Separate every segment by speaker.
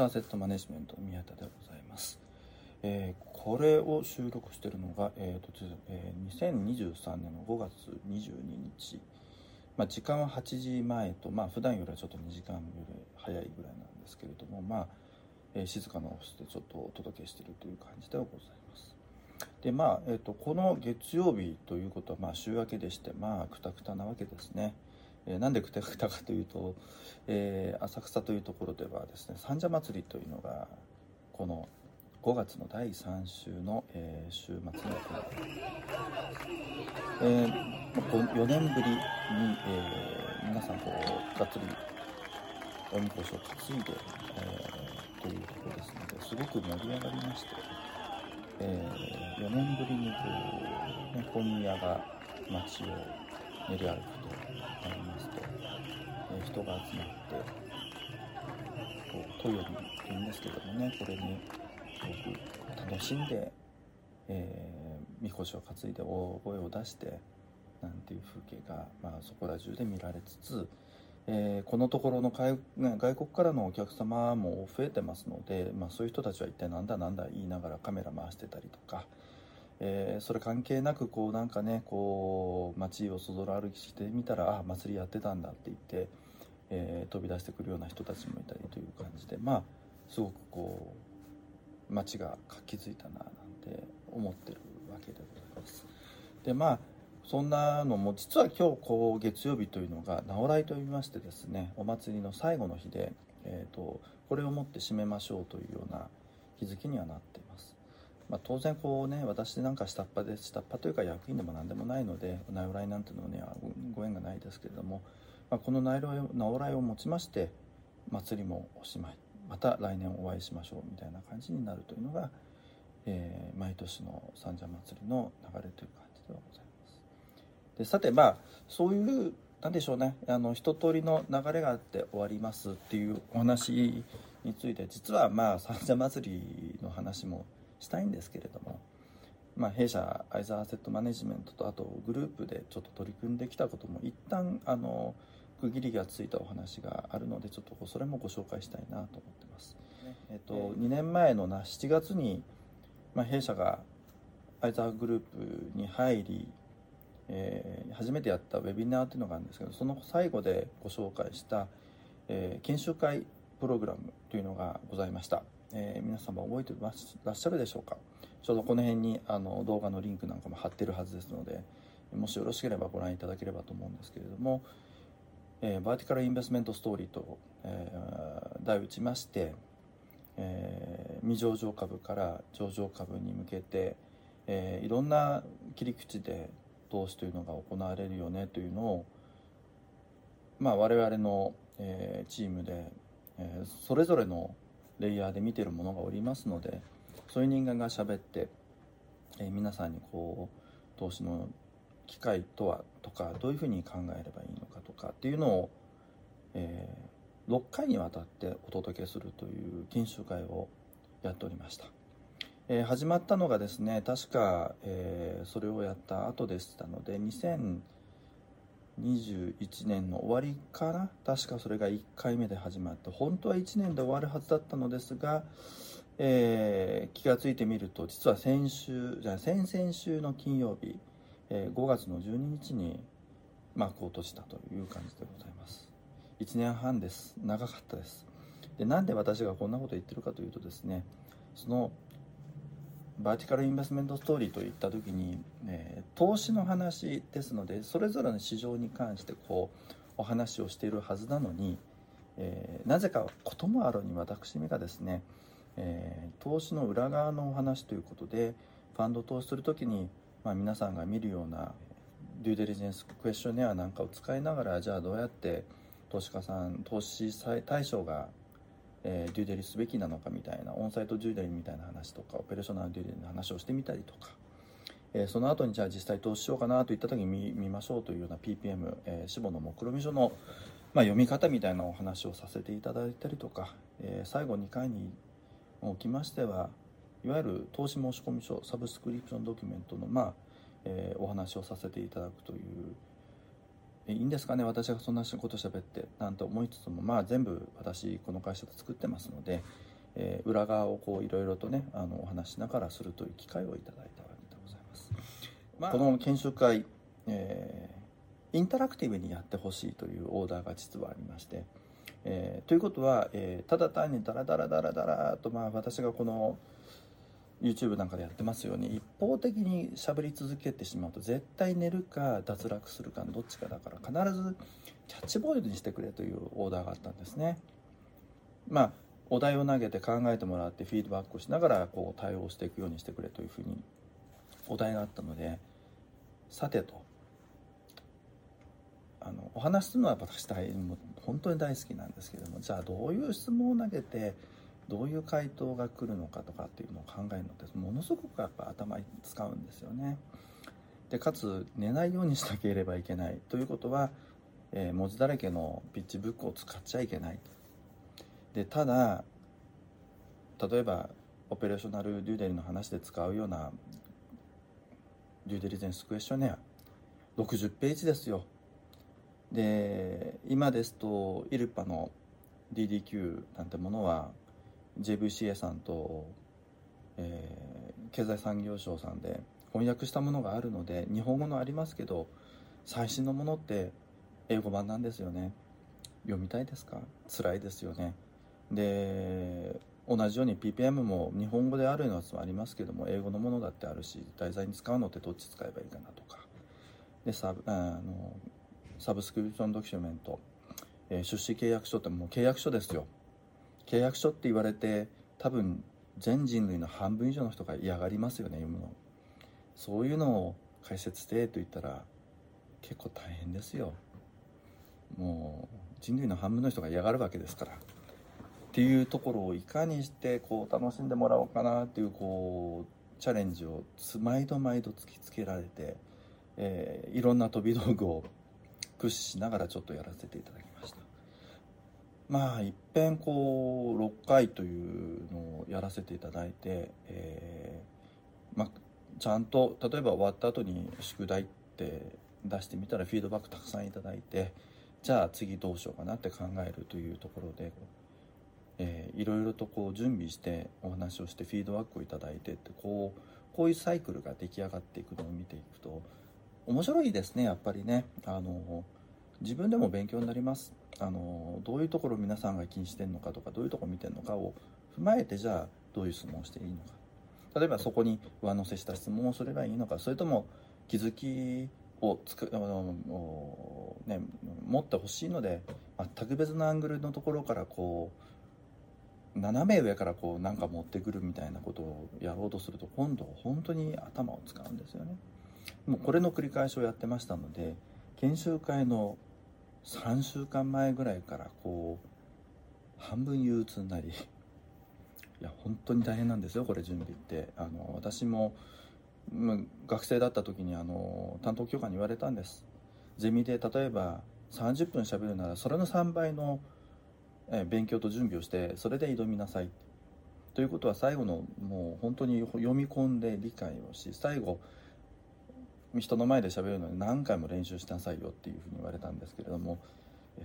Speaker 1: ザーセットマネジメント宮田でございます。えー、これを収録しているのが、えーとえー、2023年の5月22日、まあ、時間は8時前と、まあ普段よりはちょっと2時間より早いぐらいなんですけれども、まあえー、静かなオフィスでちょっとお届けしているという感じではございます。でまあ、えーと、この月曜日ということは、まあ、週明けでしてまあくたくたなわけですね。え、なんでくたくたかというと、えー、浅草というところではですね三社祭りというのがこの5月の第3週の、えー、週末に行われ。えー、4年ぶりに、えー、皆さんこうがっつりおみこしを担いで、えー、というころですのですごく盛り上がりまして、えー、4年ぶりにこう、ね、本屋が街を練り歩くと。なりますと、え、人が集まってこうトヨリっていうんですけどもねこれにすごく楽しんで、えー、みこしを担いで大声を出してなんていう風景が、まあ、そこら中で見られつつ、えー、このところの外国からのお客様も増えてますので、まあ、そういう人たちは一体なんだなんだ言いながらカメラ回してたりとか、えー、それ関係なくこうなんかねこう街をそぞろ歩きしてみたらあ祭りやってたんだって言って、えー、飛び出してくるような人たちもいたりという感じでまあすごくこう町が活気づいたななんて思ってるわけでございます。でまあそんなのも実は今日こう月曜日というのが直来と呼びましてですねお祭りの最後の日で、えーと、これをもって締めましょうというような日付にはなっています。まあ、当然こうね私なんか下っ端で下っ端というか役員でも何でもないので直来なんていうのにはご縁がないですけれども、まあ、この直来をもちまして祭りもおしまいまた来年お会いしましょうみたいな感じになるというのが、えー、毎年の三社祭りの流れという感じではございます。でさてまあそういう何でしょうねあの一通りの流れがあって終わりますっていうお話について実はまあ三社祭りの話もしたいんですけれども、まあ、弊社アイザーアセットマネジメントとあとグループでちょっと取り組んできたことも一旦あの区切りがついたお話があるのでちょっとそれもご紹介したいなと思ってます。えっと、2年前のな7月に、まあ、弊社がアイザーグループに入り、えー、初めてやったウェビナーというのがあるんですけどその最後でご紹介した、えー、研修会プログラムというのがございました、えー、皆様覚えてらっしゃるでしょうか？ちょうどこの辺にあの動画のリンクなんかも貼ってるはずですのでもしよろしければご覧いただければと思うんですけれども、えー、バーティカルインベスメントストーリーと、えー、題打ちまして、えー、未上場株から上場株に向けて、えー、いろんな切り口で投資というのが行われるよねというのを、まあ、我々の、えー、チームで、えー、それぞれのレイヤーで見てるものがおりますのでそういう人間が喋って、えー、皆さんにこう投資の機会とはとかどういうふうに考えればいいのかとかっていうのを、えー、6回にわたってお届けするという研修会をやっておりました、え、始まったのがですね確か、えー、それをやった後でしたので2021年の終わりかな。確かそれが1回目で始まって本当は1年で終わるはずだったのですが、えー、気が付いてみると実は先週じゃ先々週の金曜日え5月の12日に幕を閉じたという感じでございます。1年半です。長かったです。でなんで私がこんなこと言ってるかというとですねそのバーティカルインベスメントストーリーといった時に、えー、投資の話ですのでそれぞれの市場に関してこうお話をしているはずなのに、えー、なぜかこともあろに私めがですね、えー、投資の裏側のお話ということでファンド投資する時にまあ、皆さんが見るようなデューデリジェンスクエスチョネアなんかを使いながらじゃあどうやって投資家さん投資対象が、えー、デューデリすべきなのかみたいなオンサイトデューデリみたいな話とかオペレーショナルデューデリの話をしてみたりとか、えー、その後にじゃあ実際投資しようかなといった時に見見ましょうというような PPM、えー、志望の目論見書の、まあ、読み方みたいなお話をさせていただいたりとか、えー、最後2回におきましてはいわゆる投資申込書サブスクリプションドキュメントの、まあえー、お話をさせていただくという、いいんですかね？私がそんなこと喋ってなんて思いつつもまあ全部私この会社で作ってますので、えー、裏側をこういろいろとねあのお話しながらするという機会をいただいたわけでございます、まあ、この研修会、えー、インタラクティブにやってほしいというオーダーが実はありまして、えー、ということは、えただ単にダラダラダラダラと、まあ、私がこの YouTube なんかでやってますように一方的に喋り続けてしまうと絶対寝るか脱落するかのどっちかだから必ずキャッチボールにしてくれというオーダーがあったんですね。まあお題を投げて考えてもらってフィードバックをしながらこう対応していくようにしてくれというふうにお題があったのでさてとあのお話するのは私大変本当に大好きなんですけどもじゃあどういう質問を投げてどういう回答が来るのかとかっていうのを考えるのってものすごくやっぱ頭に使うんですよね。でかつ寝ないようにしなければいけないということは、えー、文字だらけのピッチブックを使っちゃいけない。でただ例えばオペレーショナルデューデリの話で使うようなデューデリゼンスクエスチョネア。60ページですよ。で今ですとイルパの DDQ なんてものは JVCA さんと、えー、経済産業省さんで翻訳したものがあるので日本語のありますけど最新のものって英語版なんですよね。読みたいですか？辛いですよね。で同じように PPM も日本語であるやつもありますけども英語のものだってあるし題材に使うのってどっち使えばいいかなとか。でサブあのサブスクリプションドキュメント、えー、出資契約書ってもう契約書ですよ。契約書って言われて多分全人類の半分以上の人が嫌がりますよね読むの。そういうのを解説してと言ったら結構大変ですよ。もう人類の半分の人が嫌がるわけですから。っていうところをいかにしてこう楽しんでもらおうかなっていうこうチャレンジを毎度毎度突きつけられて、えー、いろんな飛び道具を駆使しながらちょっとやらせていただきましたまあいっぺんこう6回というのをやらせていただいて、えー、まあ、ちゃんと例えば終わった後に宿題って出してみたらフィードバックたくさんいただいてじゃあ次どうしようかなって考えるというところで、えー、いろいろとこう準備してお話をしてフィードバックをいただいてってこうこういうサイクルが出来上がっていくのを見ていくと面白いですねやっぱりね。あの自分でも勉強になります。あのどういうところ皆さんが気にしてるのかとかどういうところ見てるのかを踏まえてじゃあどういう質問をしていいのか。例えばそこに上乗せした質問をすればいいのか。それとも気づきをつくあの、ね、持ってほしいので全く別のアングルのところからこう斜め上からこうなんか持ってくるみたいなことをやろうとすると今度本当に頭を使うんですよね。もうこれの繰り返しをやってましたので研修会の3週間前ぐらいからこう半分憂鬱になりいや本当に大変なんですよこれ準備って。あの私も学生だった時にあの担当教官に言われたんです。ゼミで例えば30分しゃべるならそれの3倍の勉強と準備をしてそれで挑みなさい。ということは最後のもう本当に読み込んで理解をし最後人の前で喋るのに何回も練習しなさいよっていうふうに言われたんですけれども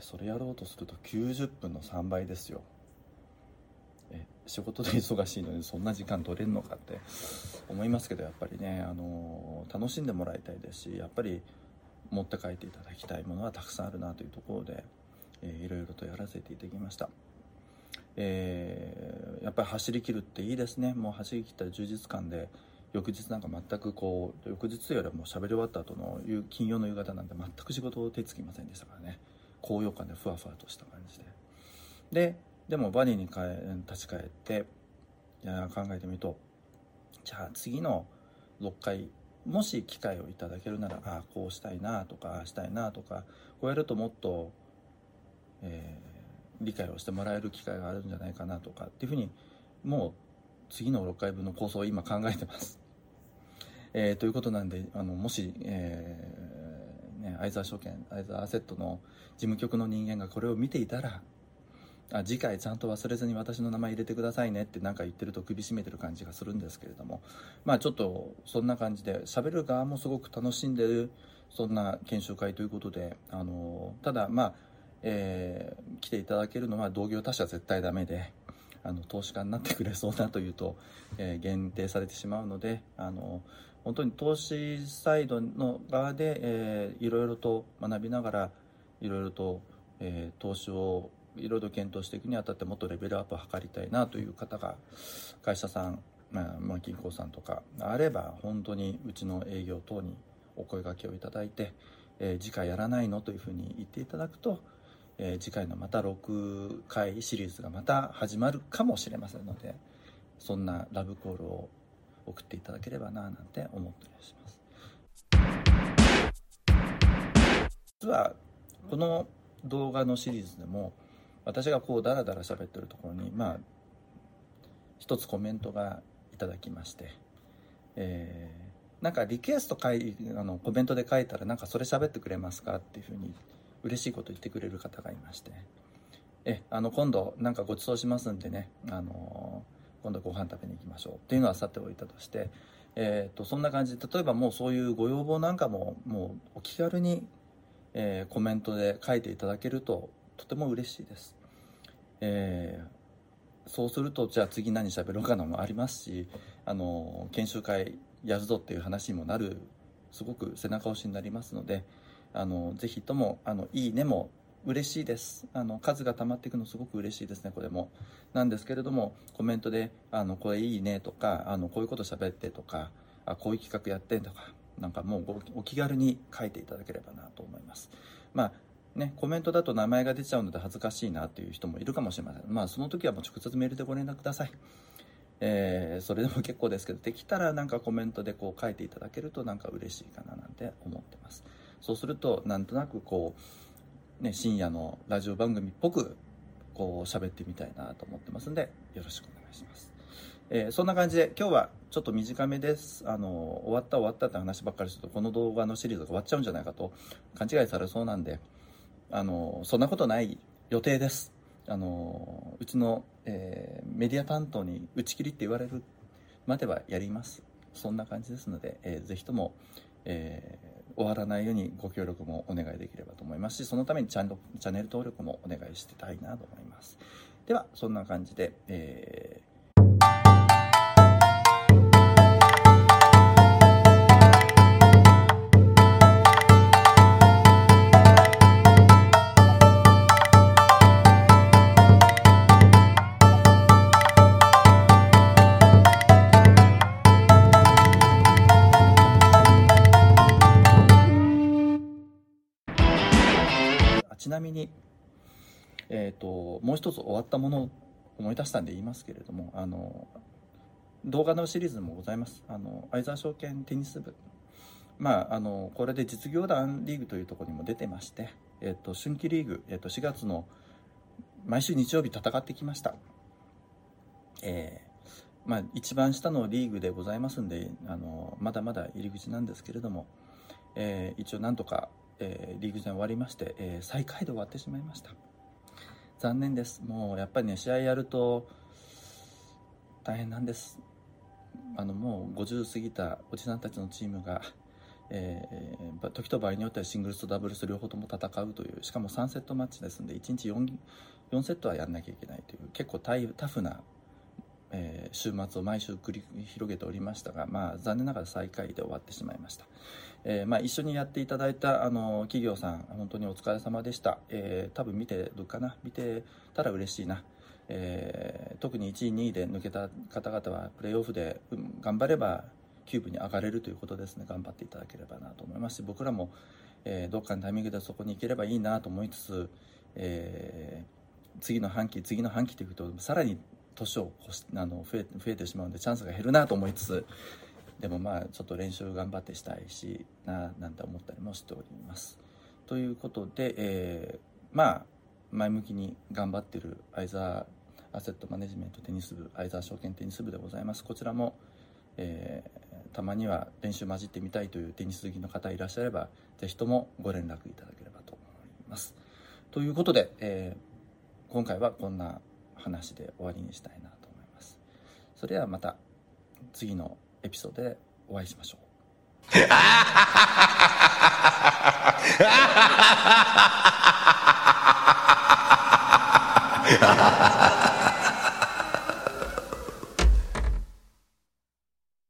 Speaker 1: それやろうとすると90分の3倍ですよ。え仕事で忙しいのにそんな時間取れるのかって思いますけどやっぱりねあの楽しんでもらいたいですしやっぱり持って帰っていただきたいものはたくさんあるなというところで、えー、いろいろとやらせていただきました、えー、やっぱり走りきるっていいですね。もう走りきった充実感で翌日なんか全くこう翌日よりも喋り終わった後の金曜の夕方なんて全く仕事を手つきませんでしたからね。高揚感でふわふわとした感じで。ででもバディに立ち返っていや考えてみるとじゃあ次の6回もし機会をいただけるならああこうしたいなとかああしたいなとかこうやるともっと、えー、理解をしてもらえる機会があるんじゃないかなとかっていうふうにもう次の6回分の構想を今考えてます。えー、ということなんであのもし、えーね、相沢証券相沢アセットの事務局の人間がこれを見ていたらあ次回ちゃんと忘れずに私の名前入れてくださいねって何か言ってると首絞めてる感じがするんですけれども。まあちょっとそんな感じで喋る側もすごく楽しんでるそんな研修会ということであのただまあ、えー、来ていただけるのは同業他社絶対ダメであの投資家になってくれそうなというと、えー、限定されてしまうのであの本当に投資サイドの側で、えー、いろいろと学びながらいろいろと、えー、投資をいろいろ検討していくにあたってもっとレベルアップを図りたいなという方が会社さん、まあ、まあ、銀行さんとかあれば本当にうちの営業等にお声がけをいただいて、えー、次回やらないのというふうに言っていただくと、えー、次回のまた6回シリーズがまた始まるかもしれませんのでそんなラブコールを送っていただければななんて思ったりします。実はこの動画のシリーズでも私がこうダラダラ喋ってるところにまあ一つコメントがいただきまして、えー、なんかリクエスト書いあのコメントで書いたらなんかそれ喋ってくれますかっていうふうに嬉しいこと言ってくれる方がいまして。えあの今度なんかご馳走しますんでねあの今度ご飯食べに行きましょう。っていうのはさておいたとして、えーと、そんな感じで例えばもうそういうご要望なんかももうお気軽に、えー、コメントで書いていただけるととても嬉しいです、えー、そうするとじゃあ次何喋ろうかなもありますしあの研修会やるぞっていう話にもなるすごく背中押しになりますのであのぜひともあのいいねも嬉しいですあの数が溜まっていくのすごく嬉しいですねこれもなんですけれどもコメントで「あのこれいいね」とかあの「こういうこと喋って」とかあ「こういう企画やって」とかなんかもうお気軽に書いていただければなと思いますまあね、コメントだと名前が出ちゃうので恥ずかしいなという人もいるかもしれません。まあ、その時はもう直接メールでご連絡ください。えー、それでも結構ですけど、できたらなんかコメントでこう書いていただけるとなんか嬉しいかななんて思ってます。そうすると、なんとなくこう、ね、深夜のラジオ番組っぽくこう喋ってみたいなと思ってますんでよろしくお願いします、えー、そんな感じで今日はちょっと短めです。あの終わった終わったって話ばっかりするとこの動画のシリーズが終わっちゃうんじゃないかと勘違いされそうなんであのそんなことない予定です。あのうちの、えー、メディア担当に打ち切りって言われるまではやります。そんな感じですので、えー、ぜひとも、えー終わらないようにご協力もお願いできればと思いますし、そのためにチャンチャンネル登録もお願いしてたいなと思います。では、そんな感じで、ええーと、もう一つ終わったものを思い出したんで言いますけれどもあの動画のシリーズもございます。あの相沢証券テニス部。まああのこれで実業団リーグというところにも出てまして、えーと、春季リーグ、えーと、4月の毎週日曜日戦ってきました、えー、まあ、一番下のリーグでございますんであのまだまだ入り口なんですけれども、えー、一応なんとかえー、リーグ戦終わりまして、えー、最下位で終わってしまいました。残念です。もうやっぱりね試合やると大変なんです。あのもう50過ぎたおじさんたちのチームが、えー、時と場合によってはシングルスとダブルス両方とも戦うというしかも3セットマッチですんで1日 4, 4セットはやらなきゃいけないという結構タフなえー、週末を毎週繰り広げておりましたが、まあ、残念ながら最下位で終わってしまいました、えー、まあ、一緒にやっていただいたあの企業さん本当にお疲れ様でした、えー、多分見てるかな？見てたら嬉しいな、え特に1位2位で抜けた方々はプレーオフで、うん、頑張ればキューブに上がれるということですね。頑張っていただければなと思いますし僕らも、えどっかのタイミングでそこに行ければいいなと思いつつ、え次の半期次の半期というとさらに年をしあの増え増えてしまうんでチャンスが減るなと思いつつでもまあちょっと練習頑張ってしたいしななんて思ったりもしております。ということで、えー、まあ前向きに頑張ってる相沢アセットマネジメントテニス部相沢証券テニス部でございますこちらも、えー、たまには練習混じってみたいというテニス好きの方いらっしゃれば是非ともご連絡いただければと思いますということで、えー、今回はこんな話で終わりにしたいなと思います。それではまた次のエピソードでお会いしましょう。